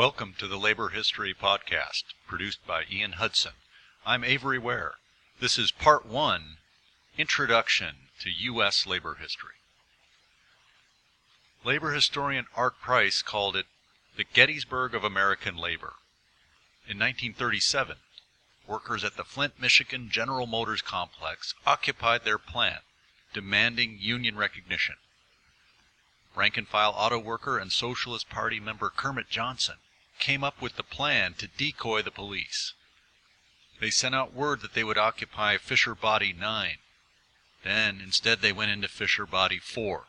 Welcome to the Labor History Podcast, produced by Ian Hudson. I'm Avery Ware. This is part one Introduction to U.S. Labor History. Labor historian Art Preis called it the Gettysburg of American labor. In 1937, workers at the Flint, Michigan General Motors complex occupied their plant, demanding union recognition. Rank and file auto worker and Socialist Party member Kermit Johnson came up with the plan to decoy the police. They sent out word that they would occupy Fisher Body 9. Then instead they went into Fisher Body 4.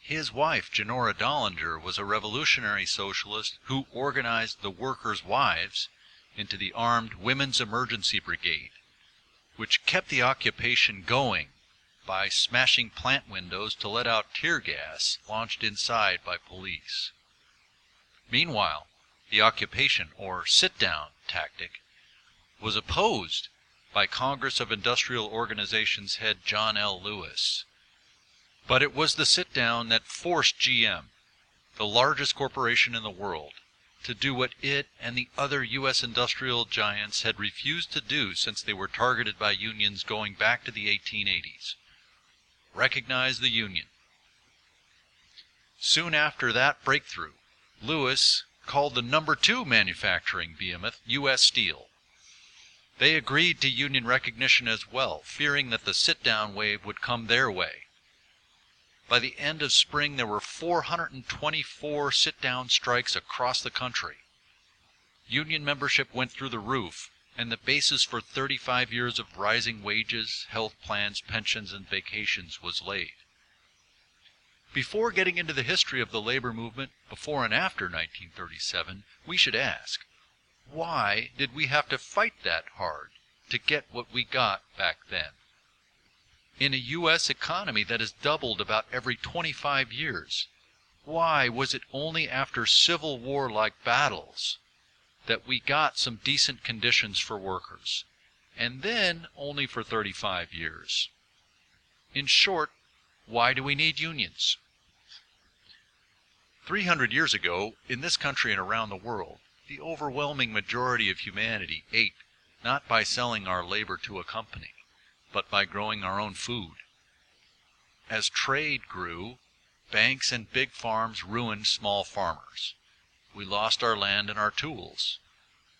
His wife, Genora Dollinger, was a revolutionary socialist who organized the workers' wives into the Armed Women's Emergency Brigade, which kept the occupation going by smashing plant windows to let out tear gas launched inside by police. Meanwhile, the occupation, or sit down tactic, was opposed by Congress of Industrial Organizations head John L. Lewis. But it was the sit down that forced GM, the largest corporation in the world, to do what it and the other U.S. industrial giants had refused to do since they were targeted by unions going back to the 1880s recognize the Union. Soon after that breakthrough, Lewis called the number two manufacturing behemoth U.S. Steel. They agreed to union recognition as well, fearing that the sit down wave would come their way. By the end of spring, there were 424 sit down strikes across the country. Union membership went through the roof, and the basis for 35 years of rising wages, health plans, pensions, and vacations was laid. Before getting into the history of the labor movement before and after 1937, we should ask, why did we have to fight that hard to get what we got back then? In a U.S. economy that has doubled about every 25 years, why was it only after Civil War like battles that we got some decent conditions for workers, and then only for 35 years. In short, why do we need unions? 300 years ago, in this country and around the world, the overwhelming majority of humanity ate not by selling our labor to a company, but by growing our own food. As trade grew, banks and big farms ruined small farmers we lost our land and our tools.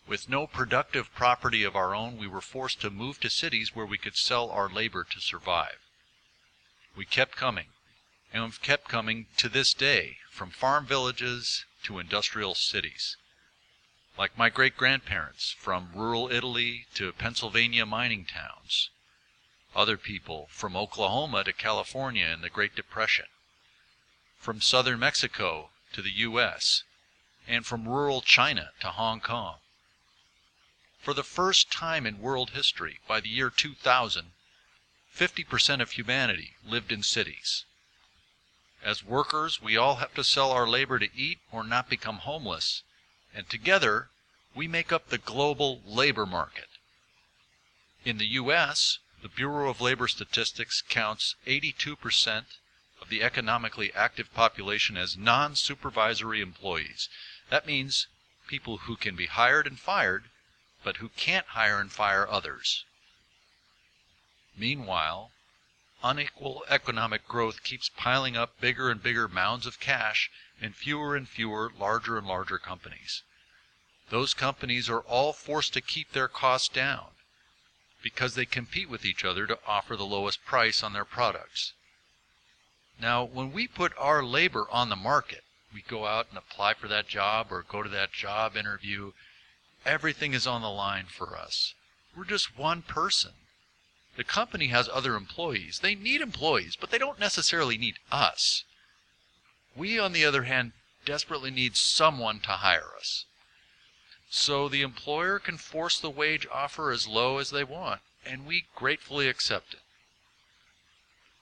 With no productive property of our own, we were forced to move to cities where we could sell our labor to survive. We kept coming, and have kept coming to this day, from farm villages to industrial cities. Like my great grandparents, from rural Italy to Pennsylvania mining towns. Other people from Oklahoma to California in the Great Depression. From southern Mexico to the U.S and from rural China to Hong Kong. For the first time in world history, by the year 2000, 50% of humanity lived in cities. As workers, we all have to sell our labor to eat or not become homeless, and together we make up the global labor market. In the U.S., the Bureau of Labor Statistics counts 82% of the economically active population as non supervisory employees. That means people who can be hired and fired, but who can't hire and fire others. Meanwhile, unequal economic growth keeps piling up bigger and bigger mounds of cash and fewer and fewer larger and larger companies. Those companies are all forced to keep their costs down because they compete with each other to offer the lowest price on their products. Now, when we put our labor on the market, we go out and apply for that job or go to that job interview, everything is on the line for us. We're just one person. The company has other employees. They need employees, but they don't necessarily need us. We, on the other hand, desperately need someone to hire us. So the employer can force the wage offer as low as they want, and we gratefully accept it.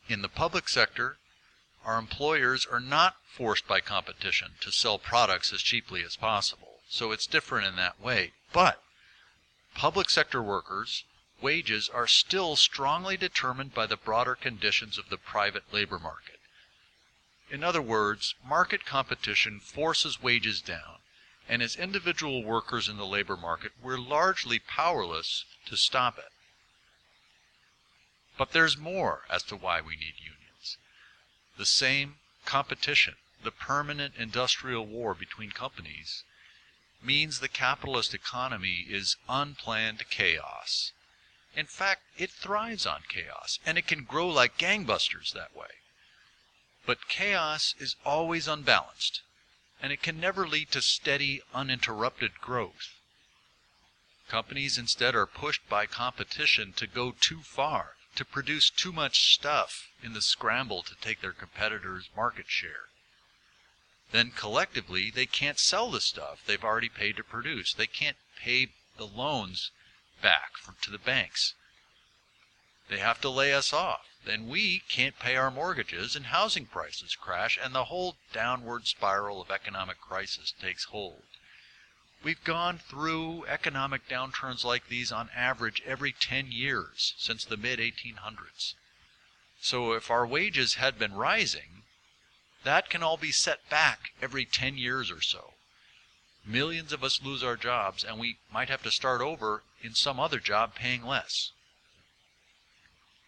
In the public sector, our employers are not forced by competition to sell products as cheaply as possible. So it's different in that way. But public sector workers' wages are still strongly determined by the broader conditions of the private labor market. In other words, market competition forces wages down, And as individual workers in the labor market, we're largely powerless to stop it. But there's more as to why we need unions. The same competition, the permanent industrial war between companies, means the capitalist economy is unplanned chaos. In fact, it thrives on chaos, and it can grow like gangbusters that way. But chaos is always unbalanced, and it can never lead to steady, uninterrupted growth. Companies instead are pushed by competition to go too far, to produce too much stuff in the scramble to take their competitors' market share. Then collectively, they can't sell the stuff they've already paid to produce. They can't pay the loans back from, to the banks. They have to lay us off. Then we can't pay our mortgages and housing prices crash and the whole downward spiral of economic crisis takes hold. We've gone through economic downturns like these on average every 10 years since the mid 1800s. So if our wages had been rising, that can all be set back every 10 years or so. Millions of us lose our jobs and we might have to start over in some other job paying less.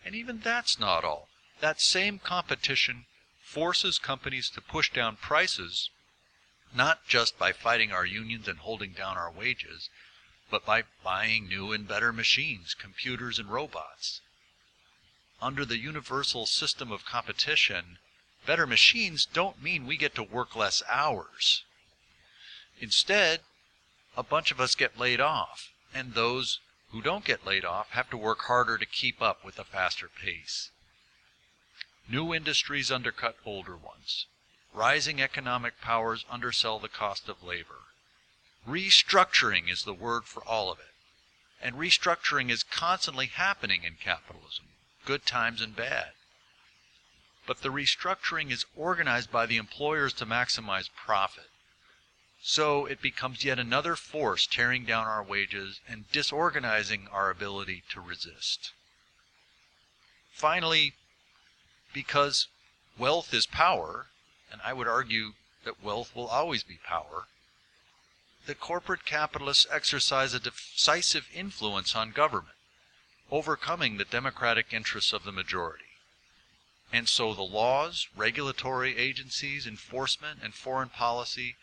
And even that's not all. That same competition forces companies to push down prices not just by fighting our unions and holding down our wages, but by buying new and better machines, computers, and robots. Under the universal system of competition, better machines don't mean we get to work less hours. Instead, a bunch of us get laid off, and those who don't get laid off have to work harder to keep up with a faster pace. New industries undercut older ones. Rising economic powers undersell the cost of labor. Restructuring is the word for all of it. And restructuring is constantly happening in capitalism, good times and bad. But the restructuring is organized by the employers to maximize profit. So it becomes yet another force tearing down our wages and disorganizing our ability to resist. Finally, because wealth is power, and I would argue that wealth will always be power, the corporate capitalists exercise a decisive influence on government, overcoming the democratic interests of the majority. And so the laws, regulatory agencies, enforcement, and foreign policy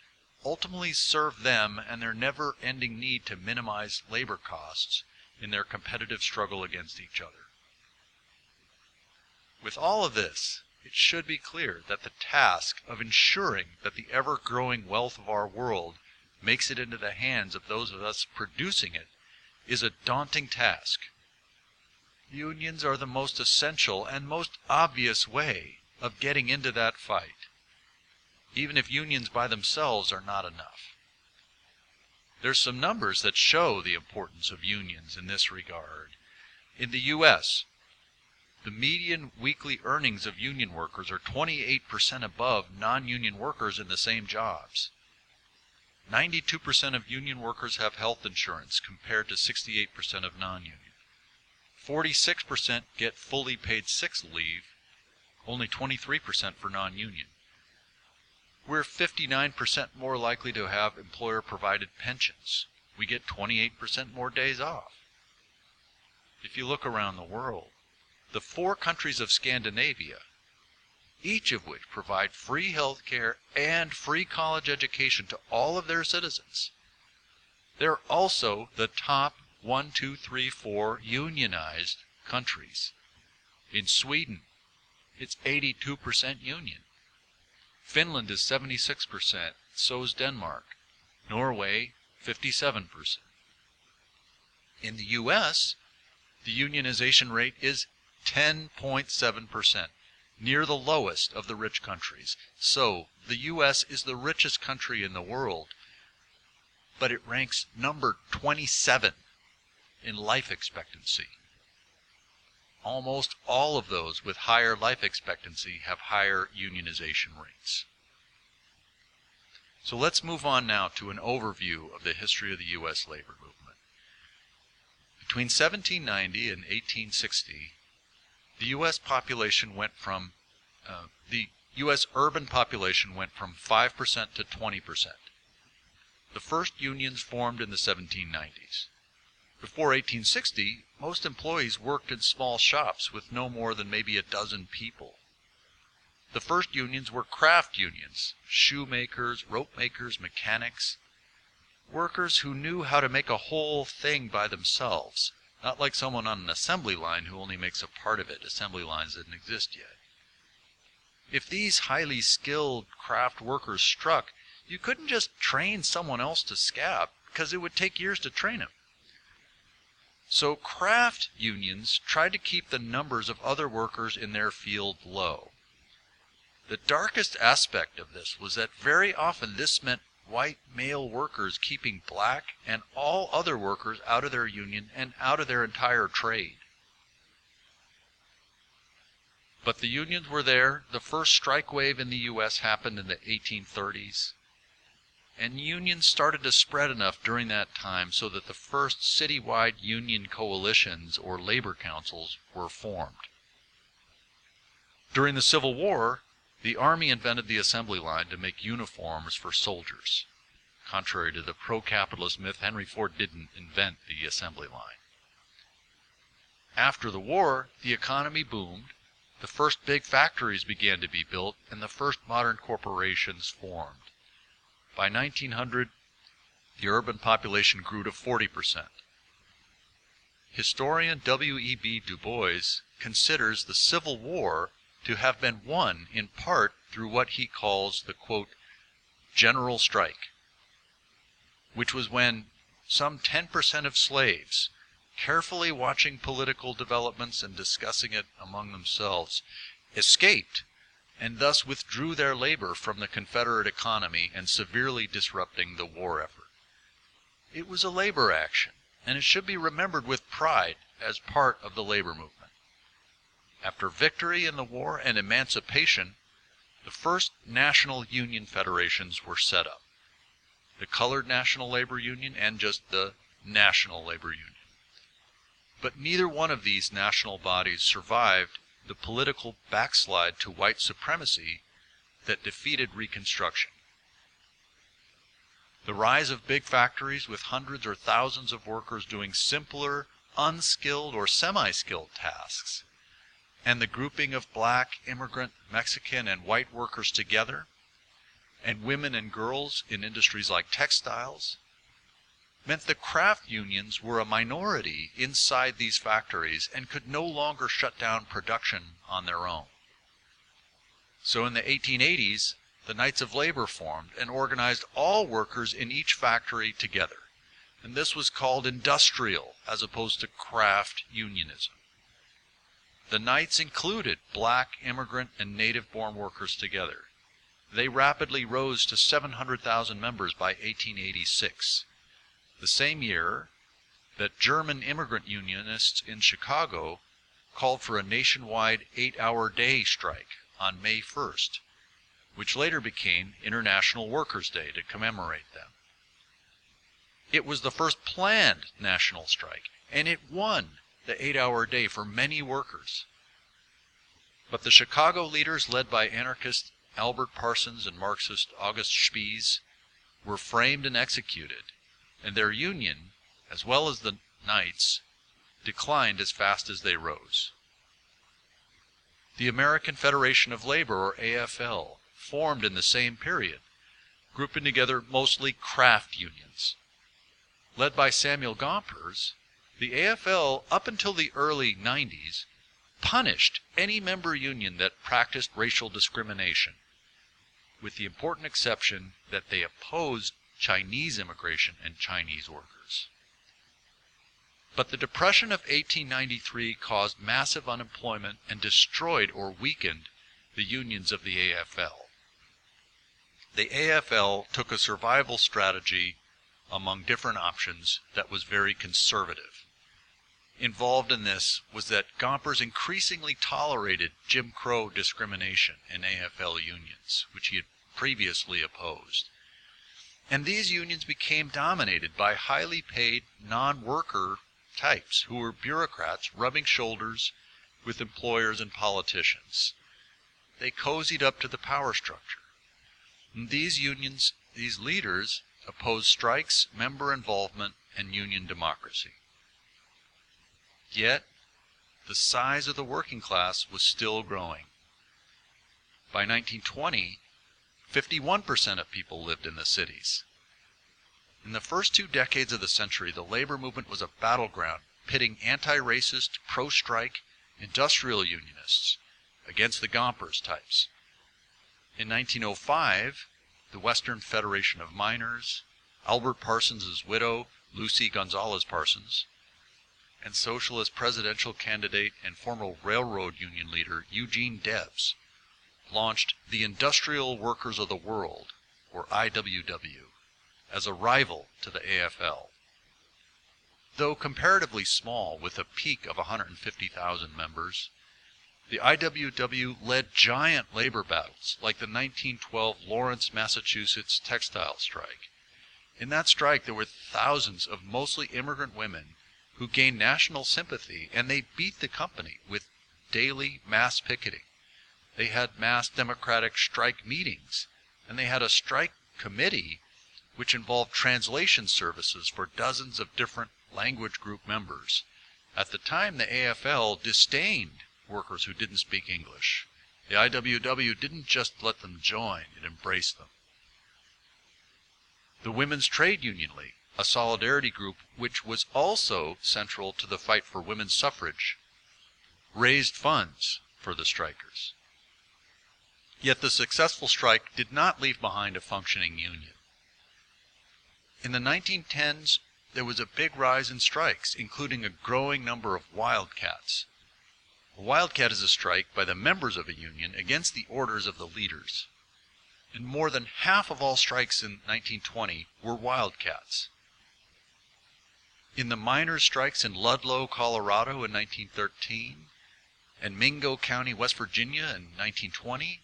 ultimately serve them and their never ending need to minimize labor costs in their competitive struggle against each other. With all of this, it should be clear that the task of ensuring that the ever growing wealth of our world makes it into the hands of those of us producing it is a daunting task. Unions are the most essential and most obvious way of getting into that fight, even if unions by themselves are not enough. There's some numbers that show the importance of unions in this regard. In the U.S., the median weekly earnings of union workers are 28% above non-union workers in the same jobs. 92% of union workers have health insurance compared to 68% of non-union. 46% get fully paid sick leave, only 23% for non-union. We're 59% more likely to have employer-provided pensions. We get 28% more days off. If you look around the world, the four countries of Scandinavia, each of which provide free health care and free college education to all of their citizens. They're also the top one, two, three, four unionized countries. In Sweden, it's 82% union. Finland is 76%, so is Denmark. Norway, 57%. In the U.S., the unionization rate is 10.7%, near the lowest of the rich countries. So, the U.S. is the richest country in the world, but it ranks number 27 in life expectancy. Almost all of those with higher life expectancy have higher unionization rates. So let's move on now to an overview of the history of the U.S. labor movement. Between 1790 and 1860, the U.S. population went from uh, the U.S. urban population went from 5% to 20%. the first unions formed in the 1790s. Before 1860, most employees worked in small shops with no more than maybe a dozen people. The first unions were craft unions, shoemakers, rope makers, mechanics, workers who knew how to make a whole thing by themselves, not like someone on an assembly line who only makes a part of it. Assembly lines didn't exist yet. If these highly skilled craft workers struck, you couldn't just train someone else to scab because it would take years to train him. So craft unions tried to keep the numbers of other workers in their field low. The darkest aspect of this was that very often this meant white male workers keeping black and all other workers out of their union and out of their entire trade. But the unions were there. The first strike wave in the U.S. happened in the 1830s. And unions started to spread enough during that time so that the first citywide union coalitions or labor councils were formed. During the Civil War, the Army invented the assembly line to make uniforms for soldiers. Contrary to the pro-capitalist myth, Henry Ford didn't invent the assembly line. After the war, the economy boomed, the first big factories began to be built, and the first modern corporations formed. By 1900, the urban population grew to 40%. Historian W.E.B. Du Bois considers the Civil War to have been won in part through what he calls the quote, general strike, which was when some 10% of slaves, carefully watching political developments and discussing it among themselves, escaped and thus withdrew their labor from the Confederate economy and severely disrupting the war effort. It was a labor action, and it should be remembered with pride as part of the labor movement. After victory in the war and emancipation, the first national union federations were set up. The Colored National Labor Union and just the National Labor Union. But neither one of these national bodies survived the political backslide to white supremacy that defeated Reconstruction. The rise of big factories with hundreds or thousands of workers doing simpler, unskilled, or semi skilled tasks and the grouping of black, immigrant, Mexican, and white workers together, and women and girls in industries like textiles, meant the craft unions were a minority inside these factories and could no longer shut down production on their own. So in the 1880s, the Knights of Labor formed and organized all workers in each factory together. And this was called industrial as opposed to craft unionism. The Knights included black, immigrant, and native born workers together. They rapidly rose to 700,000 members by 1886, the same year that German immigrant unionists in Chicago called for a nationwide eight hour day strike on May 1st, which later became International Workers' Day to commemorate them. It was the first planned national strike, and it won the eight hour day for many workers. But the Chicago leaders, led by anarchist Albert Parsons and Marxist August Spies, were framed and executed, and their union, as well as the Knights, declined as fast as they rose. The American Federation of Labor, or AFL, formed in the same period, grouping together mostly craft unions. Led by Samuel Gompers, the AFL, up until the early 90s, punished any member union that practiced racial discrimination, with the important exception that they opposed Chinese immigration and Chinese workers. But the Depression of 1893 caused massive unemployment and destroyed or weakened the unions of the AFL. The AFL took a survival strategy among different options that was very conservative involved in this was that Gompers increasingly tolerated Jim Crow discrimination in AFL unions, which he had previously opposed. And these unions became dominated by highly paid non worker types who were bureaucrats rubbing shoulders with employers and politicians. They cozied up to the power structure. And these unions, these leaders, opposed strikes, member involvement, and union democracy. Yet, the size of the working class was still growing. By 1920, 51% of people lived in the cities. In the first two decades of the century, the labor movement was a battleground pitting anti-racist, pro-strike, industrial unionists against the Gompers types. In 1905, the Western Federation of Miners, Albert Parsons' widow, Lucy Gonzalez Parsons, and socialist presidential candidate and former railroad union leader Eugene Debs launched the Industrial Workers of the World, or IWW, as a rival to the AFL. Though comparatively small, with a peak of 150,000 members, the IWW led giant labor battles like the 1912 Lawrence, Massachusetts textile strike. In that strike, there were thousands of mostly immigrant women who gained national sympathy, and they beat the company with daily mass picketing. They had mass democratic strike meetings, and they had a strike committee which involved translation services for dozens of different language group members. At the time, the AFL disdained workers who didn't speak English. The IWW didn't just let them join, it embraced them. The Women's Trade Union League, a solidarity group which was also central to the fight for women's suffrage, raised funds for the strikers. Yet the successful strike did not leave behind a functioning union. In the 1910s, there was a big rise in strikes, including a growing number of wildcats. A wildcat is a strike by the members of a union against the orders of the leaders. And more than half of all strikes in 1920 were wildcats. In the miners' strikes in Ludlow, Colorado in 1913, and Mingo County, West Virginia in 1920,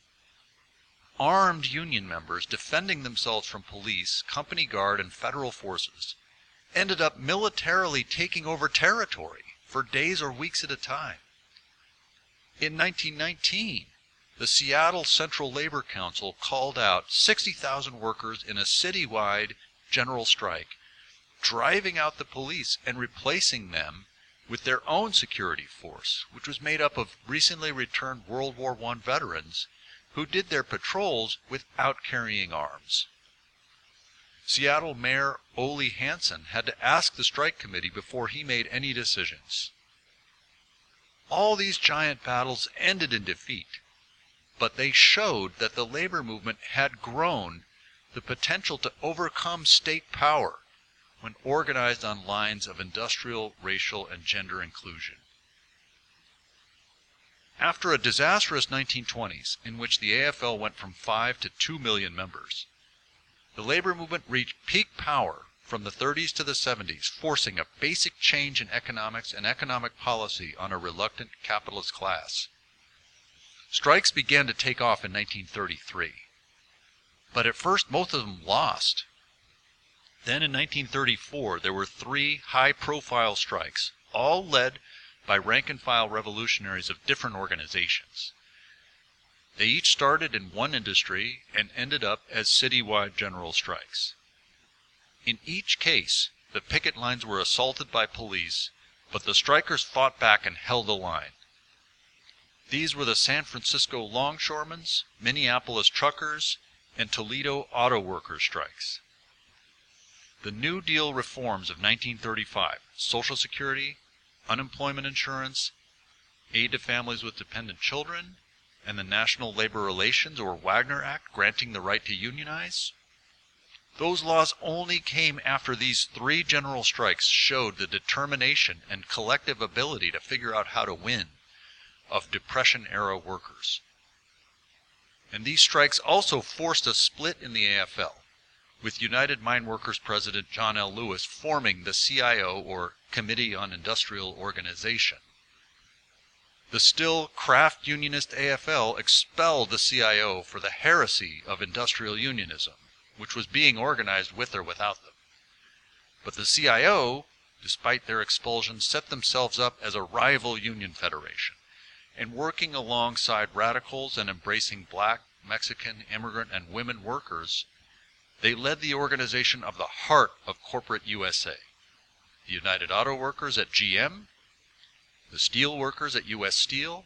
armed union members defending themselves from police, company guard, and federal forces ended up militarily taking over territory for days or weeks at a time. In 1919, the Seattle Central Labor Council called out 60,000 workers in a citywide general strike, driving out the police and replacing them with their own security force, which was made up of recently returned World War I veterans who did their patrols without carrying arms. Seattle Mayor Ole Hanson had to ask the strike committee before he made any decisions. All these giant battles ended in defeat, but they showed that the labor movement had grown the potential to overcome state power when organized on lines of industrial, racial, and gender inclusion. After a disastrous 1920s in which the AFL went from 5 to 2 million members, the labor movement reached peak power from the 30s to the 70s, forcing a basic change in economics and economic policy on a reluctant capitalist class. Strikes began to take off in 1933, but at first most of them lost. Then in 1934, there were three high profile strikes, all led by rank and file revolutionaries of different organizations. They each started in one industry and ended up as citywide general strikes. In each case, the picket lines were assaulted by police, but the strikers fought back and held the line. These were the San Francisco longshoremen's, Minneapolis truckers, and Toledo auto workers strikes. The New Deal reforms of 1935, Social Security, unemployment insurance, aid to families with dependent children, and the National Labor Relations or Wagner Act granting the right to unionize, those laws only came after these three general strikes showed the determination and collective ability to figure out how to win of Depression era workers. And these strikes also forced a split in the AFL, with United Mine Workers President John L. Lewis forming the CIO or Committee on Industrial Organization. The still craft unionist AFL expelled the CIO for the heresy of industrial unionism which was being organized with or without them. But the CIO, despite their expulsion, set themselves up as a rival union federation, and working alongside radicals and embracing black, Mexican, immigrant, and women workers, they led the organization of the heart of corporate USA the United Auto Workers at GM, the steel workers at US Steel,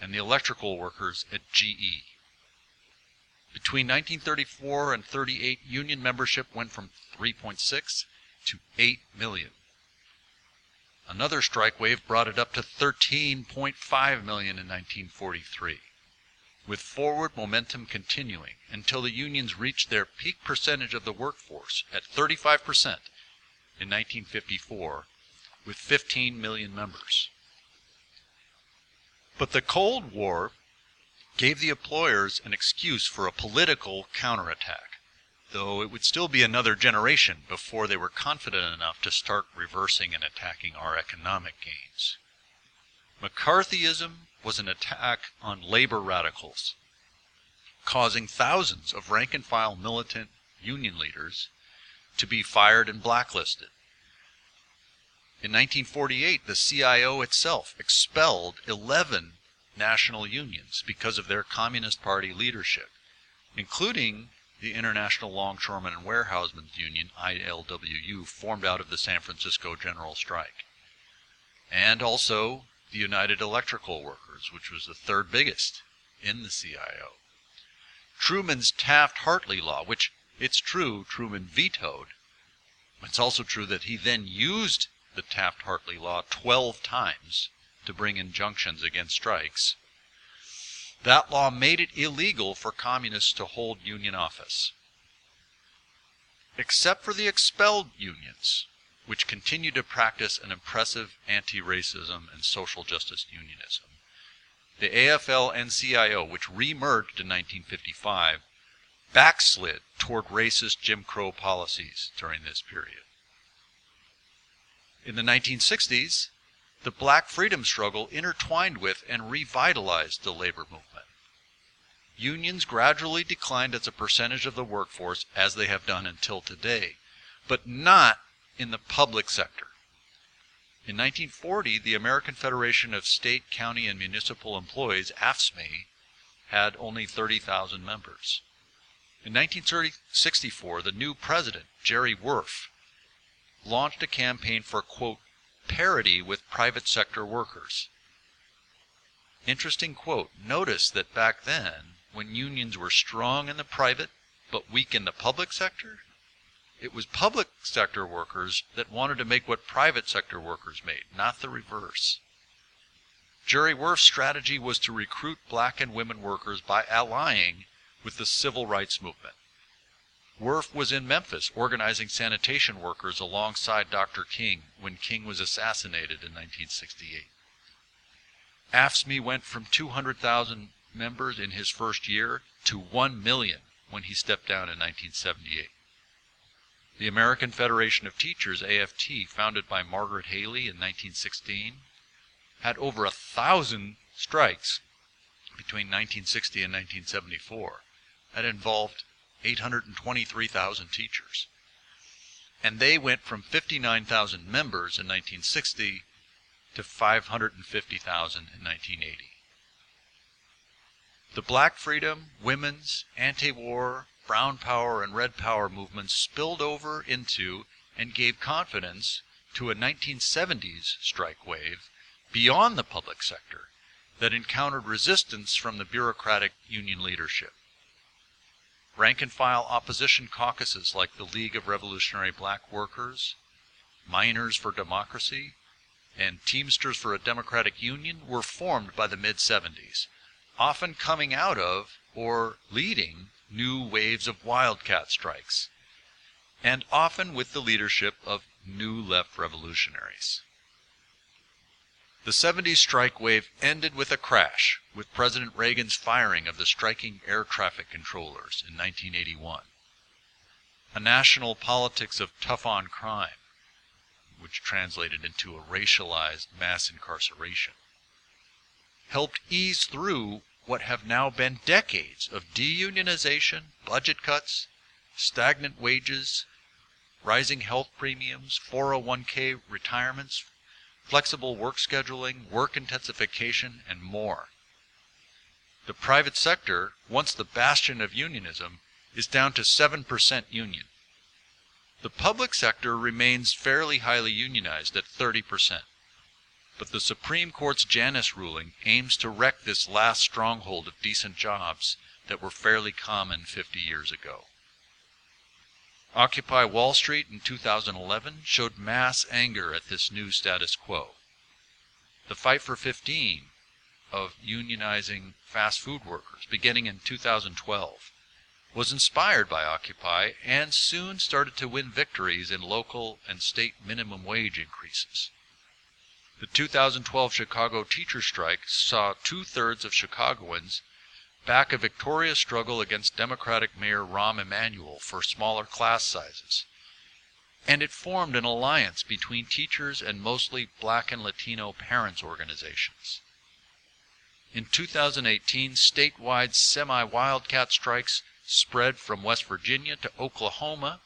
and the electrical workers at GE. Between 1934 and 38, union membership went from 3.6 to 8 million. Another strike wave brought it up to 13.5 million in 1943, with forward momentum continuing until the unions reached their peak percentage of the workforce at 35% in 1954 with 15 million members. But the Cold War gave the employers an excuse for a political counterattack, though it would still be another generation before they were confident enough to start reversing and attacking our economic gains. McCarthyism was an attack on labor radicals, causing thousands of rank and file militant union leaders to be fired and blacklisted. In 1948, the CIO itself expelled 11 national unions because of their Communist Party leadership, including the International Longshoremen and Warehousemen Union, ILWU, formed out of the San Francisco General Strike, and also the United Electrical Workers, which was the third biggest in the CIO. Truman's Taft-Hartley law, which it's true Truman vetoed. It's also true that he then used the Taft-Hartley law 12 times to bring injunctions against strikes. That law made it illegal for communists to hold union office. Except for the expelled unions, which continued to practice an impressive anti-racism and social justice unionism. The AFL-CIO, which remerged in 1955, backslid toward racist Jim Crow policies during this period. In the 1960s, the black freedom struggle intertwined with and revitalized the labor movement. Unions gradually declined as a percentage of the workforce as they have done until today, but not in the public sector. In 1940, the American Federation of State, County, and Municipal Employees, AFSCME, had only 30,000 members. In 1964, the new president, Jerry Wurf, launched a campaign for, quote, parity with private sector workers. Interesting quote. Notice that back then, when unions were strong in the private but weak in the public sector, it was public sector workers that wanted to make what private sector workers made, not the reverse. Jerry Wurf's strategy was to recruit black and women workers by allying with the civil rights movement. Wurf was in Memphis organizing sanitation workers alongside Dr. King when King was assassinated in 1968. AFSCME went from 200,000 members in his first year to 1 million when he stepped down in 1978. The American Federation of Teachers, AFT, founded by Margaret Haley in 1916, had over a thousand strikes between 1960 and 1974 that involved 823,000 teachers. And they went from 59,000 members in 1960 to 550,000 in 1980. The black freedom, women's, anti-war, brown power, and red power movements spilled over into and gave confidence to a 1970s strike wave beyond the public sector that encountered resistance from the bureaucratic union leadership. Rank and file opposition caucuses like the League of Revolutionary Black Workers, Miners for Democracy, and Teamsters for a Democratic Union were formed by the mid 70s, often coming out of or leading new waves of wildcat strikes, and often with the leadership of new left revolutionaries. The 70s strike wave ended with a crash, with President Reagan's firing of the striking air traffic controllers in 1981. A national politics of tough on crime, which translated into a racialized mass incarceration, helped ease through what have now been decades of deunionization, budget cuts, stagnant wages, rising health premiums, 401k retirements, flexible work scheduling, work intensification, and more. The private sector, once the bastion of unionism, is down to 7% union. The public sector remains fairly highly unionized at 30%. But the Supreme Court's Janus ruling aims to wreck this last stronghold of decent jobs that were fairly common 50 years ago. Occupy Wall Street in 2011 showed mass anger at this new status quo. The Fight for 15 of unionizing fast food workers beginning in 2012 was inspired by Occupy and soon started to win victories in local and state minimum wage increases. The 2012 Chicago teacher strike saw two thirds of Chicagoans back a victorious struggle against Democratic Mayor Rahm Emanuel for smaller class sizes. And it formed an alliance between teachers and mostly black and Latino parents' organizations. In 2018, statewide semi wildcat strikes spread from West Virginia to Oklahoma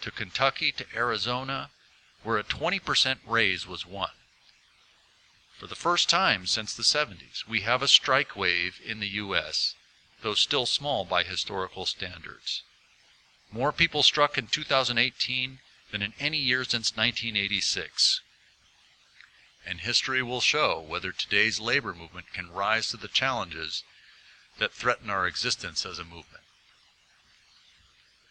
to Kentucky to Arizona, where a 20% raise was won. For the first time since the 70s, we have a strike wave in the U.S., though still small by historical standards. More people struck in 2018 than in any year since 1986. And history will show whether today's labor movement can rise to the challenges that threaten our existence as a movement.